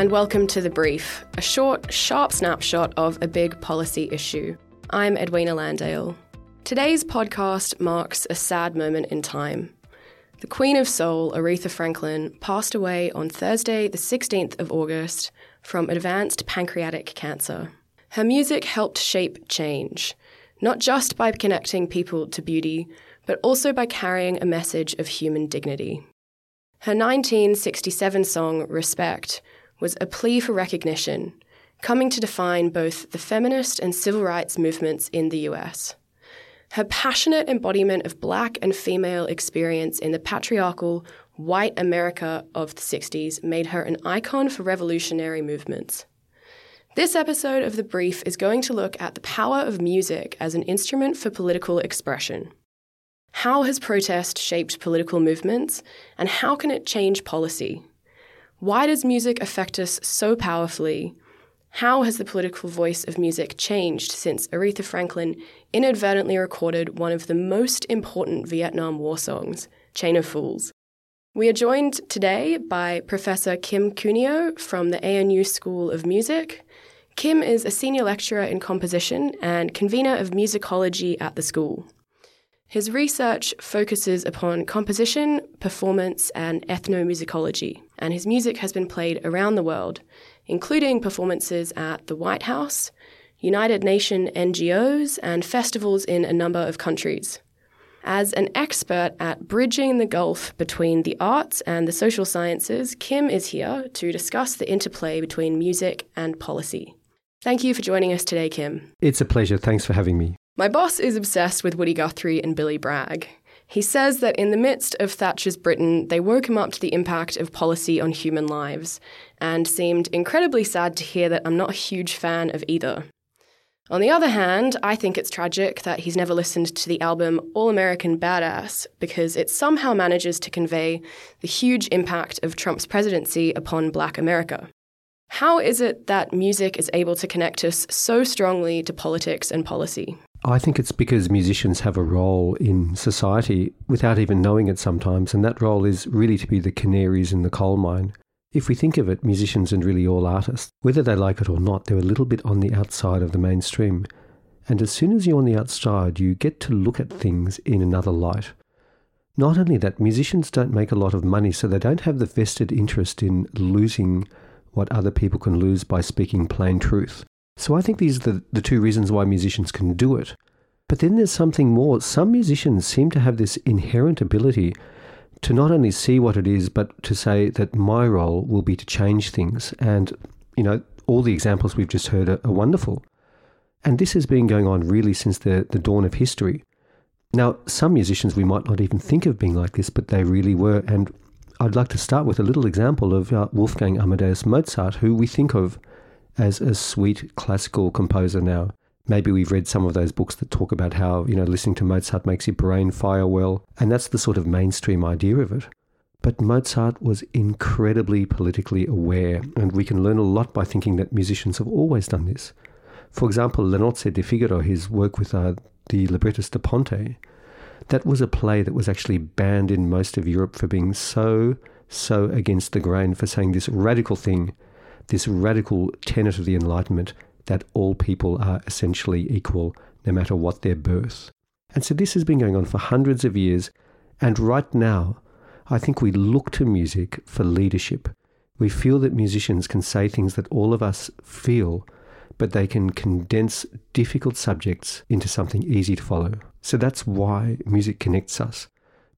and welcome to The Brief, a short, sharp snapshot of a big policy issue. I'm Edwina Landale. Today's podcast marks a sad moment in time. The Queen of Soul, Aretha Franklin, passed away on Thursday, the 16th of August, from advanced pancreatic cancer. Her music helped shape change, not just by connecting people to beauty, but also by carrying a message of human dignity. Her 1967 song, Respect, was a plea for recognition, coming to define both the feminist and civil rights movements in the US. Her passionate embodiment of black and female experience in the patriarchal, white America of the 60s made her an icon for revolutionary movements. This episode of The Brief is going to look at the power of music as an instrument for political expression. How has protest shaped political movements, and how can it change policy? Why does music affect us so powerfully? How has the political voice of music changed since Aretha Franklin inadvertently recorded one of the most important Vietnam War songs, Chain of Fools? We are joined today by Professor Kim Cunio from the ANU School of Music. Kim is a senior lecturer in composition and convener of musicology at the school. His research focuses upon composition, performance, and ethnomusicology, and his music has been played around the world, including performances at the White House, United Nations NGOs, and festivals in a number of countries. As an expert at bridging the gulf between the arts and the social sciences, Kim is here to discuss the interplay between music and policy. Thank you for joining us today, Kim. It's a pleasure. Thanks for having me. My boss is obsessed with Woody Guthrie and Billy Bragg. He says that in the midst of Thatcher's Britain, they woke him up to the impact of policy on human lives, and seemed incredibly sad to hear that I'm not a huge fan of either. On the other hand, I think it's tragic that he's never listened to the album All American Badass because it somehow manages to convey the huge impact of Trump's presidency upon black America. How is it that music is able to connect us so strongly to politics and policy? I think it's because musicians have a role in society without even knowing it sometimes, and that role is really to be the canaries in the coal mine. If we think of it, musicians and really all artists, whether they like it or not, they're a little bit on the outside of the mainstream. And as soon as you're on the outside, you get to look at things in another light. Not only that, musicians don't make a lot of money, so they don't have the vested interest in losing what other people can lose by speaking plain truth. So I think these are the, the two reasons why musicians can do it. But then there's something more. Some musicians seem to have this inherent ability to not only see what it is, but to say that my role will be to change things. And, you know, all the examples we've just heard are, are wonderful. And this has been going on really since the, the dawn of history. Now, some musicians we might not even think of being like this, but they really were. And I'd like to start with a little example of uh, Wolfgang Amadeus Mozart, who we think of as a sweet classical composer now. Maybe we've read some of those books that talk about how, you know, listening to Mozart makes your brain fire well, and that's the sort of mainstream idea of it. But Mozart was incredibly politically aware, and we can learn a lot by thinking that musicians have always done this. For example, Le Nozze di Figaro, his work with uh, the librettist da Ponte, that was a play that was actually banned in most of Europe for being so, so against the grain, for saying this radical thing this radical tenet of the Enlightenment that all people are essentially equal no matter what their birth. And so this has been going on for hundreds of years. And right now, I think we look to music for leadership. We feel that musicians can say things that all of us feel, but they can condense difficult subjects into something easy to follow. So that's why music connects us.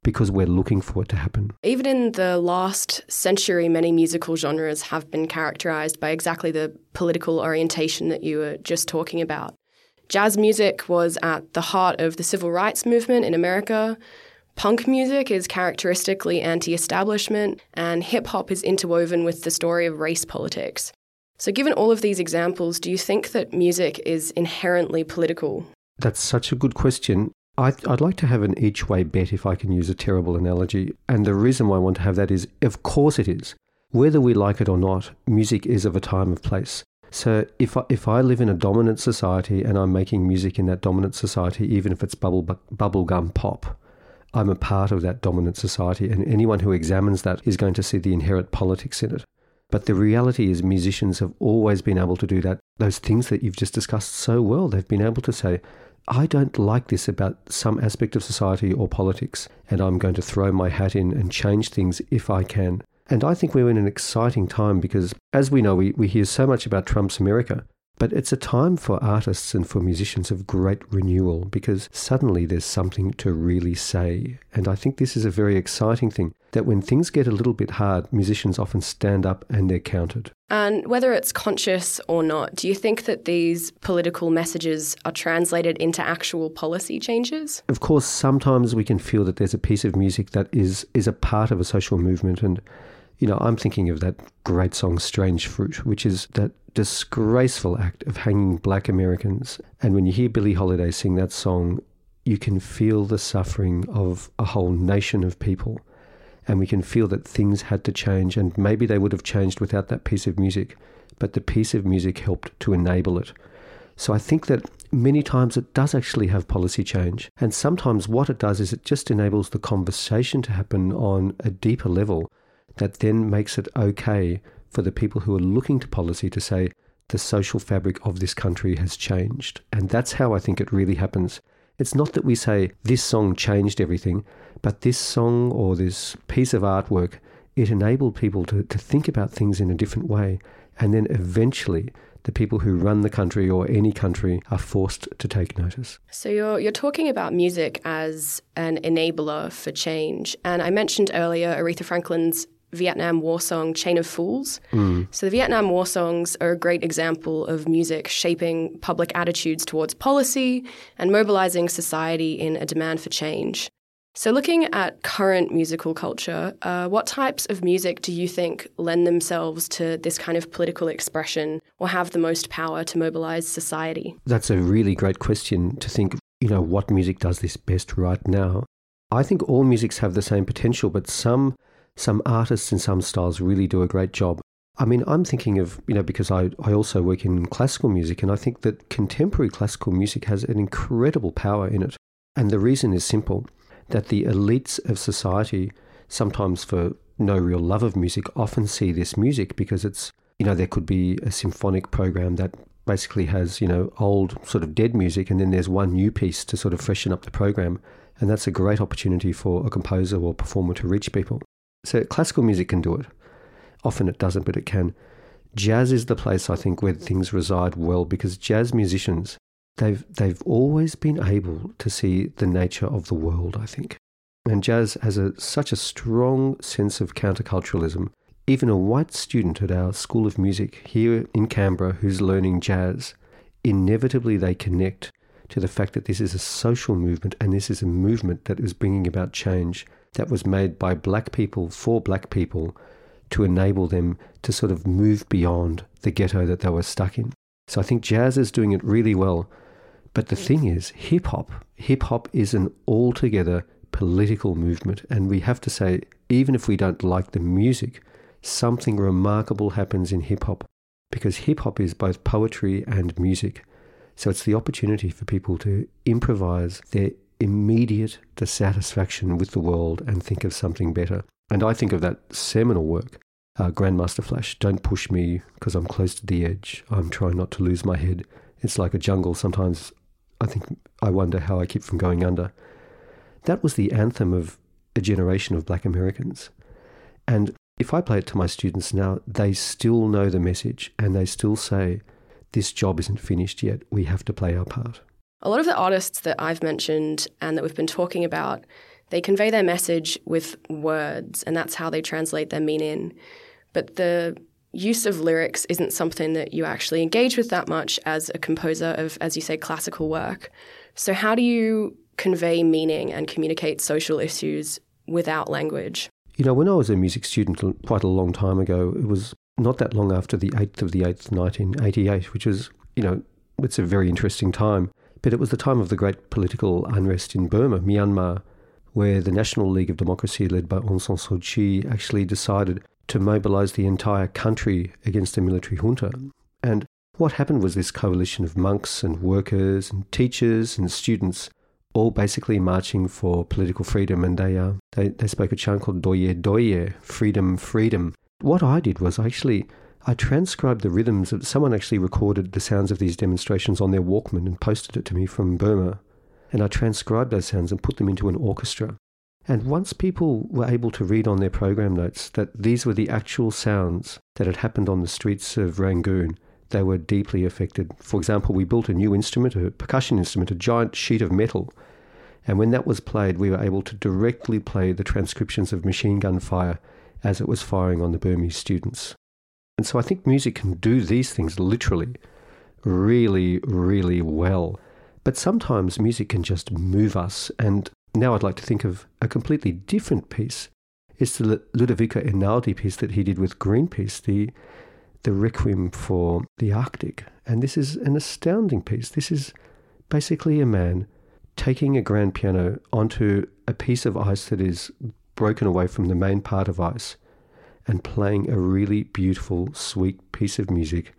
Because we're looking for it to happen. Even in the last century, many musical genres have been characterized by exactly the political orientation that you were just talking about. Jazz music was at the heart of the civil rights movement in America. Punk music is characteristically anti establishment, and hip hop is interwoven with the story of race politics. So, given all of these examples, do you think that music is inherently political? That's such a good question. I'd, I'd, like to have an each way bet if I can use a terrible analogy. And the reason why I want to have that is, of course, it is. Whether we like it or not, music is of a time of place. So if I, if I live in a dominant society and I'm making music in that dominant society, even if it's bubble bubblegum pop, I'm a part of that dominant society, and anyone who examines that is going to see the inherent politics in it. But the reality is, musicians have always been able to do that. Those things that you've just discussed so well, they've been able to say, I don't like this about some aspect of society or politics, and I'm going to throw my hat in and change things if I can. And I think we're in an exciting time because, as we know, we, we hear so much about Trump's America, but it's a time for artists and for musicians of great renewal because suddenly there's something to really say. And I think this is a very exciting thing that when things get a little bit hard, musicians often stand up and they're counted. And whether it's conscious or not, do you think that these political messages are translated into actual policy changes? Of course, sometimes we can feel that there's a piece of music that is, is a part of a social movement and you know, I'm thinking of that great song Strange Fruit, which is that disgraceful act of hanging black Americans. And when you hear Billie Holiday sing that song, you can feel the suffering of a whole nation of people. And we can feel that things had to change, and maybe they would have changed without that piece of music, but the piece of music helped to enable it. So I think that many times it does actually have policy change. And sometimes what it does is it just enables the conversation to happen on a deeper level that then makes it okay for the people who are looking to policy to say the social fabric of this country has changed. And that's how I think it really happens. It's not that we say this song changed everything, but this song or this piece of artwork, it enabled people to, to think about things in a different way. And then eventually, the people who run the country or any country are forced to take notice. So you're you're talking about music as an enabler for change. And I mentioned earlier Aretha Franklin's Vietnam War song Chain of Fools. Mm. So, the Vietnam War songs are a great example of music shaping public attitudes towards policy and mobilizing society in a demand for change. So, looking at current musical culture, uh, what types of music do you think lend themselves to this kind of political expression or have the most power to mobilize society? That's a really great question to think, you know, what music does this best right now? I think all musics have the same potential, but some some artists in some styles really do a great job. I mean, I'm thinking of, you know, because I, I also work in classical music, and I think that contemporary classical music has an incredible power in it. And the reason is simple that the elites of society, sometimes for no real love of music, often see this music because it's, you know, there could be a symphonic program that basically has, you know, old sort of dead music, and then there's one new piece to sort of freshen up the program. And that's a great opportunity for a composer or performer to reach people. So classical music can do it. Often it doesn't, but it can. Jazz is the place I think where things reside well because jazz musicians they've they've always been able to see the nature of the world, I think. And jazz has a, such a strong sense of counterculturalism. Even a white student at our School of Music here in Canberra who's learning jazz, inevitably they connect to the fact that this is a social movement and this is a movement that is bringing about change that was made by black people for black people to enable them to sort of move beyond the ghetto that they were stuck in. So I think jazz is doing it really well. But the thing is, hip hop, hip hop is an altogether political movement. And we have to say, even if we don't like the music, something remarkable happens in hip hop because hip hop is both poetry and music. So it's the opportunity for people to improvise their immediate dissatisfaction with the world and think of something better. And I think of that seminal work, uh, Grandmaster Flash. Don't push me because I'm close to the edge. I'm trying not to lose my head. It's like a jungle. Sometimes I think I wonder how I keep from going under. That was the anthem of a generation of black Americans. And if I play it to my students now, they still know the message and they still say, This job isn't finished yet. We have to play our part. A lot of the artists that I've mentioned and that we've been talking about, They convey their message with words, and that's how they translate their meaning. But the use of lyrics isn't something that you actually engage with that much as a composer of, as you say, classical work. So, how do you convey meaning and communicate social issues without language? You know, when I was a music student quite a long time ago, it was not that long after the 8th of the 8th, 1988, which is, you know, it's a very interesting time. But it was the time of the great political unrest in Burma, Myanmar, where the National League of Democracy, led by Aung San Suu Kyi, actually decided to mobilize the entire country against the military junta. And what happened was this coalition of monks and workers and teachers and students all basically marching for political freedom. And they, uh, they, they spoke a chant called Doye Doye, freedom, freedom. What I did was actually I transcribed the rhythms. Of, someone actually recorded the sounds of these demonstrations on their Walkman and posted it to me from Burma. And I transcribed those sounds and put them into an orchestra. And once people were able to read on their program notes that these were the actual sounds that had happened on the streets of Rangoon, they were deeply affected. For example, we built a new instrument, a percussion instrument, a giant sheet of metal. And when that was played, we were able to directly play the transcriptions of machine gun fire as it was firing on the Burmese students. And so I think music can do these things literally really, really well. But sometimes music can just move us. And now I'd like to think of a completely different piece. It's the Ludovico Einaudi piece that he did with Greenpeace, the, the Requiem for the Arctic. And this is an astounding piece. This is basically a man taking a grand piano onto a piece of ice that is broken away from the main part of ice and playing a really beautiful, sweet piece of music.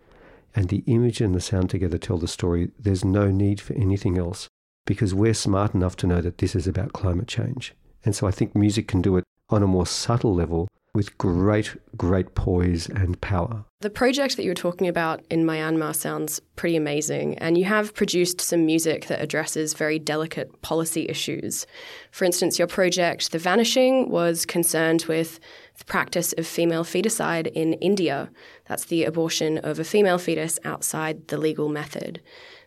And the image and the sound together tell the story. There's no need for anything else because we're smart enough to know that this is about climate change. And so I think music can do it on a more subtle level with great, great poise and power. The project that you were talking about in Myanmar sounds pretty amazing, and you have produced some music that addresses very delicate policy issues. For instance, your project, The Vanishing, was concerned with the practice of female feticide in India. That's the abortion of a female fetus outside the legal method.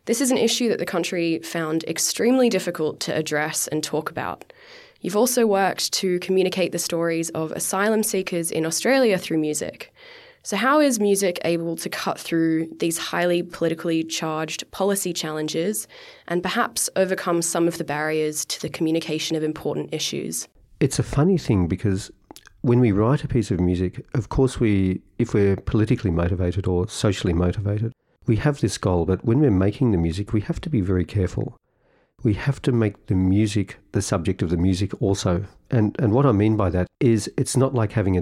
This is an issue that the country found extremely difficult to address and talk about. You've also worked to communicate the stories of asylum seekers in Australia through music. So, how is music able to cut through these highly politically charged policy challenges and perhaps overcome some of the barriers to the communication of important issues? It's a funny thing because when we write a piece of music, of course, we, if we're politically motivated or socially motivated, we have this goal, but when we're making the music, we have to be very careful. We have to make the music the subject of the music also. And, and what I mean by that is it's not like having a.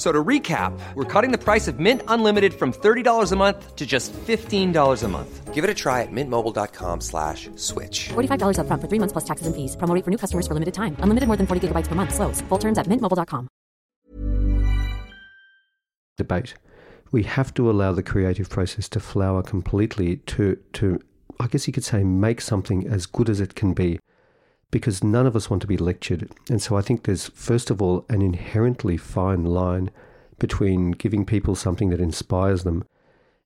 So to recap, we're cutting the price of Mint Unlimited from $30 a month to just $15 a month. Give it a try at mintmobile.com slash switch. $45 up front for three months plus taxes and fees. Promo for new customers for limited time. Unlimited more than 40 gigabytes per month. Slows. Full terms at mintmobile.com. Debate. We have to allow the creative process to flower completely to, to, I guess you could say, make something as good as it can be because none of us want to be lectured. And so I think there's, first of all, an inherently fine line between giving people something that inspires them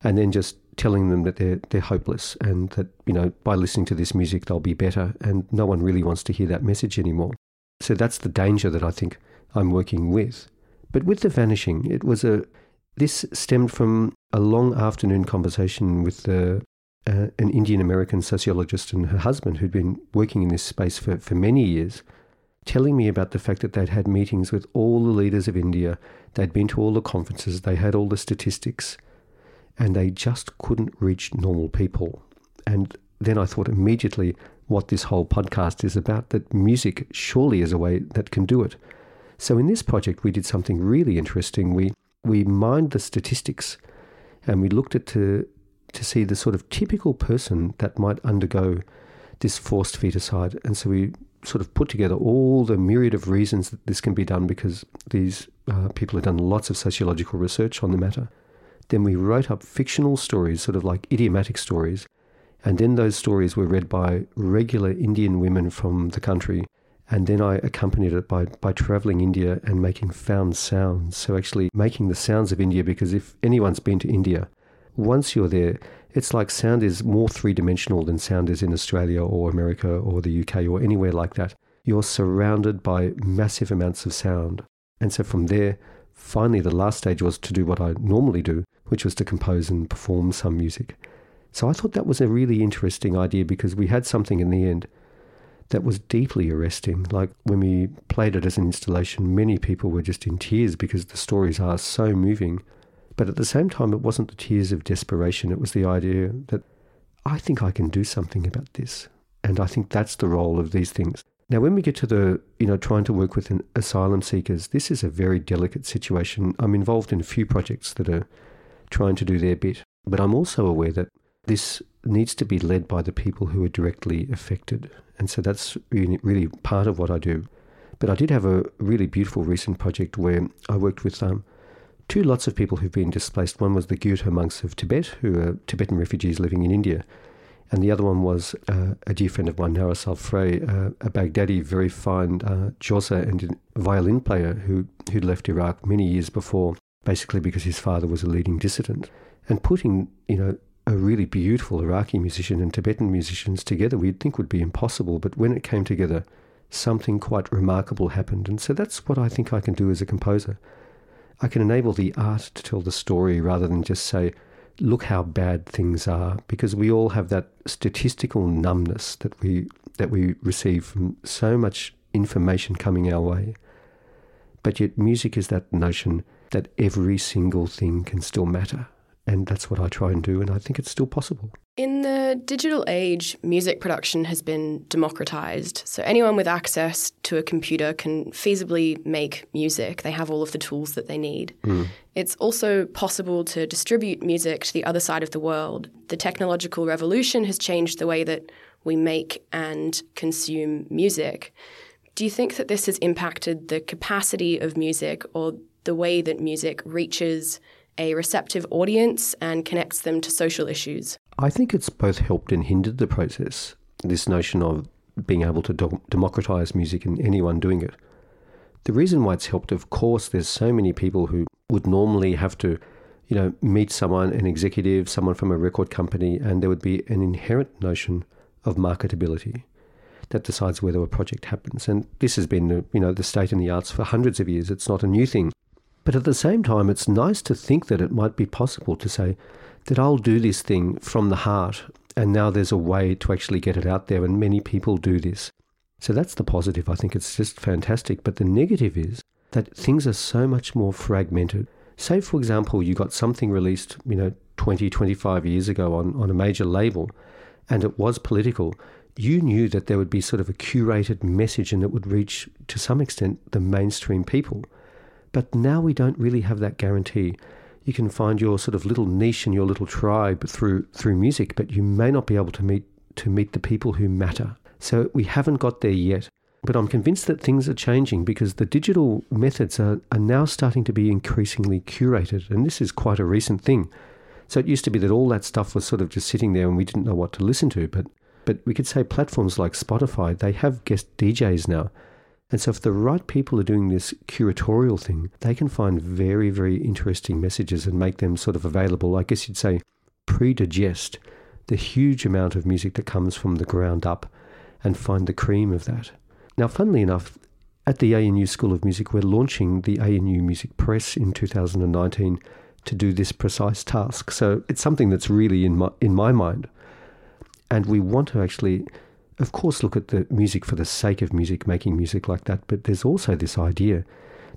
and then just telling them that they're, they're hopeless and that, you know, by listening to this music, they'll be better. And no one really wants to hear that message anymore. So that's the danger that I think I'm working with. But with The Vanishing, it was a, this stemmed from a long afternoon conversation with the uh, an Indian American sociologist and her husband who'd been working in this space for, for many years, telling me about the fact that they'd had meetings with all the leaders of India, they'd been to all the conferences, they had all the statistics, and they just couldn't reach normal people. And then I thought immediately what this whole podcast is about that music surely is a way that can do it. So in this project, we did something really interesting. We, we mined the statistics and we looked at to to see the sort of typical person that might undergo this forced feticide. And so we sort of put together all the myriad of reasons that this can be done because these uh, people have done lots of sociological research on the matter. Then we wrote up fictional stories, sort of like idiomatic stories, And then those stories were read by regular Indian women from the country. And then I accompanied it by, by traveling India and making found sounds. So, actually, making the sounds of India, because if anyone's been to India, once you're there, it's like sound is more three dimensional than sound is in Australia or America or the UK or anywhere like that. You're surrounded by massive amounts of sound. And so, from there, finally, the last stage was to do what I normally do, which was to compose and perform some music. So I thought that was a really interesting idea because we had something in the end that was deeply arresting. Like when we played it as an installation, many people were just in tears because the stories are so moving. But at the same time, it wasn't the tears of desperation, it was the idea that I think I can do something about this. And I think that's the role of these things. Now, when we get to the, you know, trying to work with asylum seekers, this is a very delicate situation. I'm involved in a few projects that are trying to do their bit, but I'm also aware that this needs to be led by the people who are directly affected. And so that's really, really part of what I do. But I did have a really beautiful recent project where I worked with um, two lots of people who've been displaced. One was the Gyuto monks of Tibet, who are Tibetan refugees living in India. And the other one was uh, a dear friend of mine, Narasal Frey, uh, a Baghdadi, very fine uh, and violin player who, who'd left Iraq many years before, basically because his father was a leading dissident. And putting, you know, a really beautiful Iraqi musician and Tibetan musicians together, we'd think would be impossible. But when it came together, something quite remarkable happened. And so that's what I think I can do as a composer. I can enable the art to tell the story rather than just say, look how bad things are, because we all have that statistical numbness that we that we receive from so much information coming our way. But yet music is that notion that every single thing can still matter. And that's what I try and do, and I think it's still possible. In the digital age, music production has been democratized. So anyone with access to a computer can feasibly make music. They have all of the tools that they need. Mm. It's also possible to distribute music to the other side of the world. The technological revolution has changed the way that we make and consume music. Do you think that this has impacted the capacity of music or the way that music reaches a receptive audience and connects them to social issues? I think it's both helped and hindered the process. This notion of being able to do- democratize music and anyone doing it. The reason why it's helped, of course, there's so many people who would normally have to, you know, meet someone, an executive, someone from a record company, and there would be an inherent notion of marketability that decides whether a project happens. And this has been, you know, the state in the arts for hundreds of years. It's not a new thing. But at the same time, it's nice to think that it might be possible to say that I'll do this thing from the heart, and now there's a way to actually get it out there, and many people do this. So that's the positive. I think it's just fantastic. But the negative is that things are so much more fragmented. Say, for example, you got something released, you know, 20, 25 years ago on, on a major label, and it was political. You knew that there would be sort of a curated message and it would reach, to some extent, the mainstream people. But now we don't really have that guarantee. You can find your sort of little niche and your little tribe through through music, but you may not be able to meet to meet the people who matter. So we haven't got there yet. But I'm convinced that things are changing because the digital methods are, are now starting to be increasingly curated. And this is quite a recent thing. So it used to be that all that stuff was sort of just sitting there and we didn't know what to listen to. But but we could say platforms like Spotify, they have guest DJs now and so, if the right people are doing this curatorial thing, they can find very, very interesting messages and make them sort of available. I guess you'd say pre digest the huge amount of music that comes from the ground up and find the cream of that. Now, funnily enough, at the ANU School of Music, we're launching the ANU Music Press in 2019 to do this precise task. So it's something that's really in my, in my mind. And we want to actually of course, look at the music for the sake of music, making music like that, but there's also this idea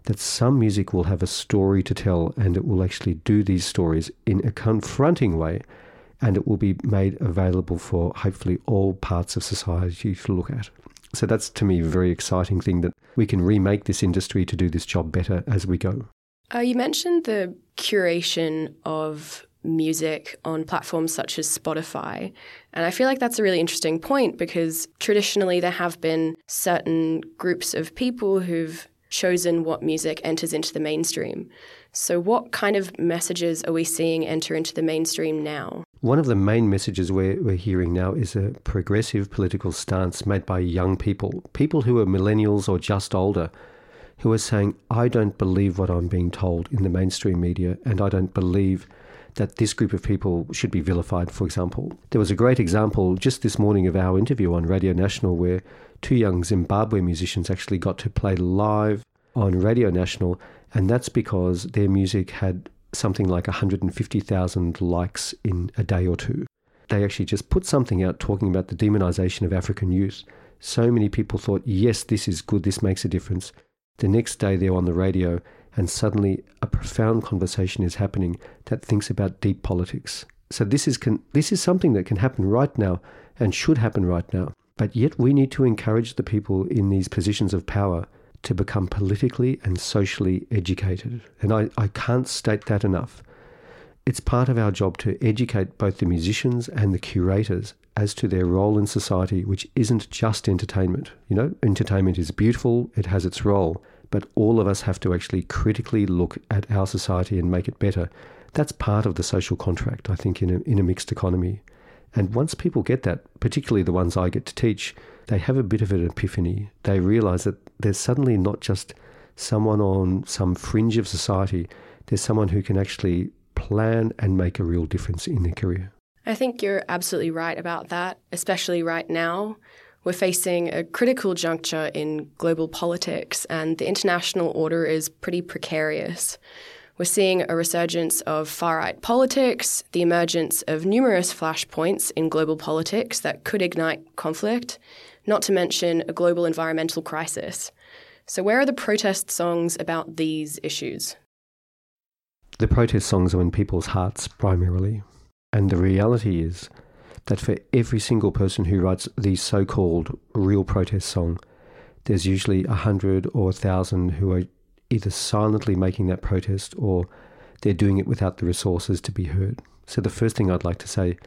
that some music will have a story to tell and it will actually do these stories in a confronting way and it will be made available for hopefully all parts of society to look at. So that's to me a very exciting thing that we can remake this industry to do this job better as we go. Uh, you mentioned the curation of music on platforms such as Spotify. And I feel like that's a really interesting point because traditionally there have been certain groups of people who've chosen what music enters into the mainstream. So, what kind of messages are we seeing enter into the mainstream now? One of the main messages we're, we're hearing now is a progressive political stance made by young people, people who are millennials or just older, who are saying, I don't believe what I'm being told in the mainstream media, and I don't believe that this group of people should be vilified, for example. There was a great example just this morning of our interview on Radio National where two young Zimbabwe musicians actually got to play live on Radio National, and that's because their music had something like 150,000 likes in a day or two. They actually just put something out talking about the demonization of African youth. So many people thought, yes, this is good, this makes a difference. The next day they're on the radio, and suddenly a profound conversation is happening that thinks about deep politics. So this is, can, this is something that can happen right now and should happen right now. But yet we need to encourage the people in these positions of power to become politically and socially educated. And I, I can't state that enough. It's part of our job to educate both the musicians and the curators as to their role in society, which isn't just entertainment. You know, entertainment is beautiful, it has its role, but all of us have to actually critically look at our society and make it better. That's part of the social contract, I think, in a, in a mixed economy. And once people get that, particularly the ones I get to teach, they have a bit of an epiphany. They realize that there's suddenly not just someone on some fringe of society, there's someone who can actually plan and make a real difference in their career. I think you're absolutely right about that, especially right now. We're facing a critical juncture in global politics, and the international order is pretty precarious. We're seeing a resurgence of far right politics, the emergence of numerous flashpoints in global politics that could ignite conflict, not to mention a global environmental crisis. So, where are the protest songs about these issues? The protest songs are in people's hearts primarily. And the reality is that for every single person who writes the so called real protest song, there's usually a hundred or a thousand who are either silently making that protest or they're doing it without the resources to be heard. So the first thing I'd like to say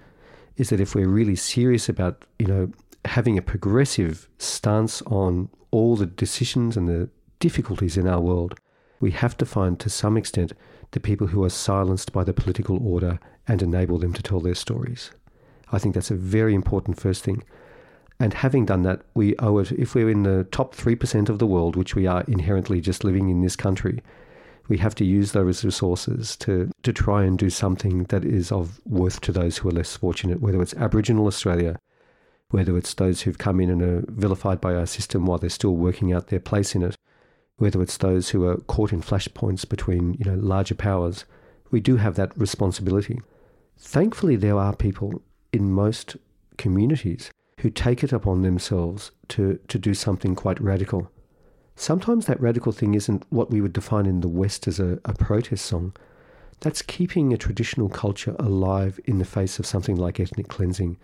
is that if we're really serious about, you know, having a progressive stance on all the decisions and the difficulties in our world, we have to find to some extent the people who are silenced by the political order and enable them to tell their stories. I think that's a very important first thing. And having done that, we owe it, if we're in the top 3% of the world, which we are inherently just living in this country, we have to use those resources to, to try and do something that is of worth to those who are less fortunate, whether it's Aboriginal Australia, whether it's those who've come in and are vilified by our system while they're still working out their place in it, whether it's those who are caught in flashpoints between you know larger powers. We do have that responsibility. Thankfully, there are people in most communities who take it upon themselves to, to do something quite radical. Sometimes that radical thing isn't what we would define in the West as a, a protest song. That's keeping a traditional culture alive in the face of something like ethnic cleansing.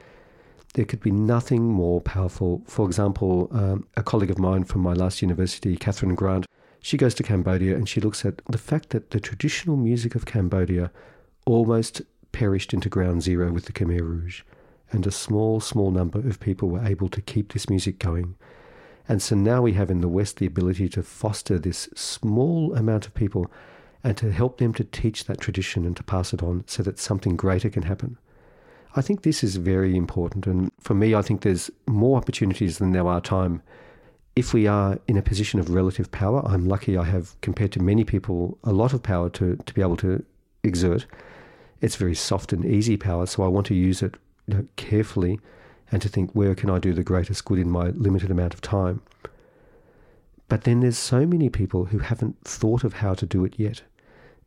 There could be nothing more powerful. For example, um, a colleague of mine from my last university, Catherine Grant, she goes to Cambodia and she looks at the fact that the traditional music of Cambodia almost perished into ground zero with the Khmer Rouge and a small, small number of people were able to keep this music going. And so now we have in the West the ability to foster this small amount of people and to help them to teach that tradition and to pass it on so that something greater can happen. I think this is very important. And for me, I think there's more opportunities than there are time. If we are in a position of relative power, I'm lucky I have, compared to many people, a lot of power to, to be able to exert. It's very soft and easy power, so I want to use it you know, carefully and to think where can I do the greatest good in my limited amount of time. But then there's so many people who haven't thought of how to do it yet.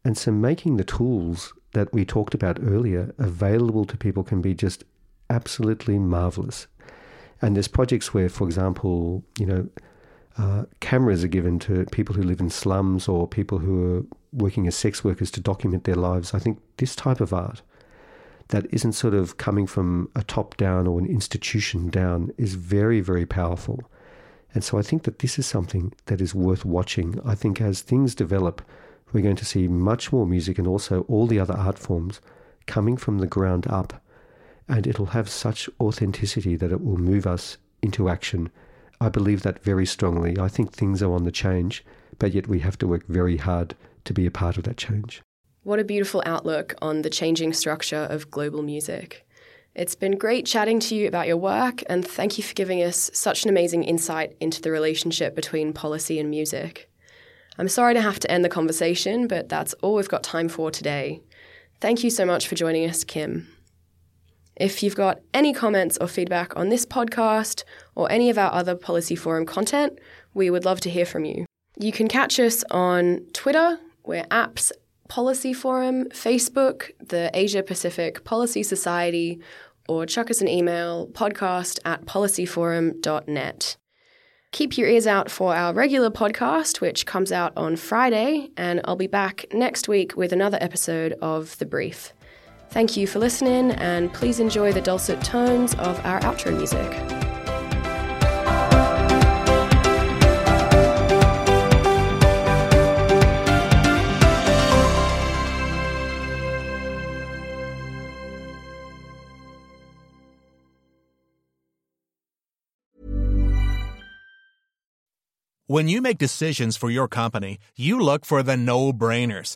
And so making the tools that we talked about earlier available to people can be just absolutely marvelous. And there's projects where, for example, you know, uh, cameras are given to people who live in slums or people who are working as sex workers to document their lives. I think this type of art that isn't sort of coming from a top down or an institution down is very, very powerful. And so I think that this is something that is worth watching. I think as things develop, we're going to see much more music and also all the other art forms coming from the ground up. And it'll have such authenticity that it will move us into action. I believe that very strongly. I think things are on the change, but yet we have to work very hard to be a part of that change. What a beautiful outlook on the changing structure of global music. It's been great chatting to you about your work, and thank you for giving us such an amazing insight into the relationship between policy and music. I'm sorry to have to end the conversation, but that's all we've got time for today. Thank you so much for joining us, Kim. If you've got any comments or feedback on this podcast or any of our other Policy Forum content, we would love to hear from you. You can catch us on Twitter, we're apps Policy Forum, Facebook, the Asia Pacific Policy Society, or chuck us an email podcast at policyforum.net. Keep your ears out for our regular podcast, which comes out on Friday, and I'll be back next week with another episode of The Brief. Thank you for listening, and please enjoy the dulcet tones of our outro music. When you make decisions for your company, you look for the no brainers.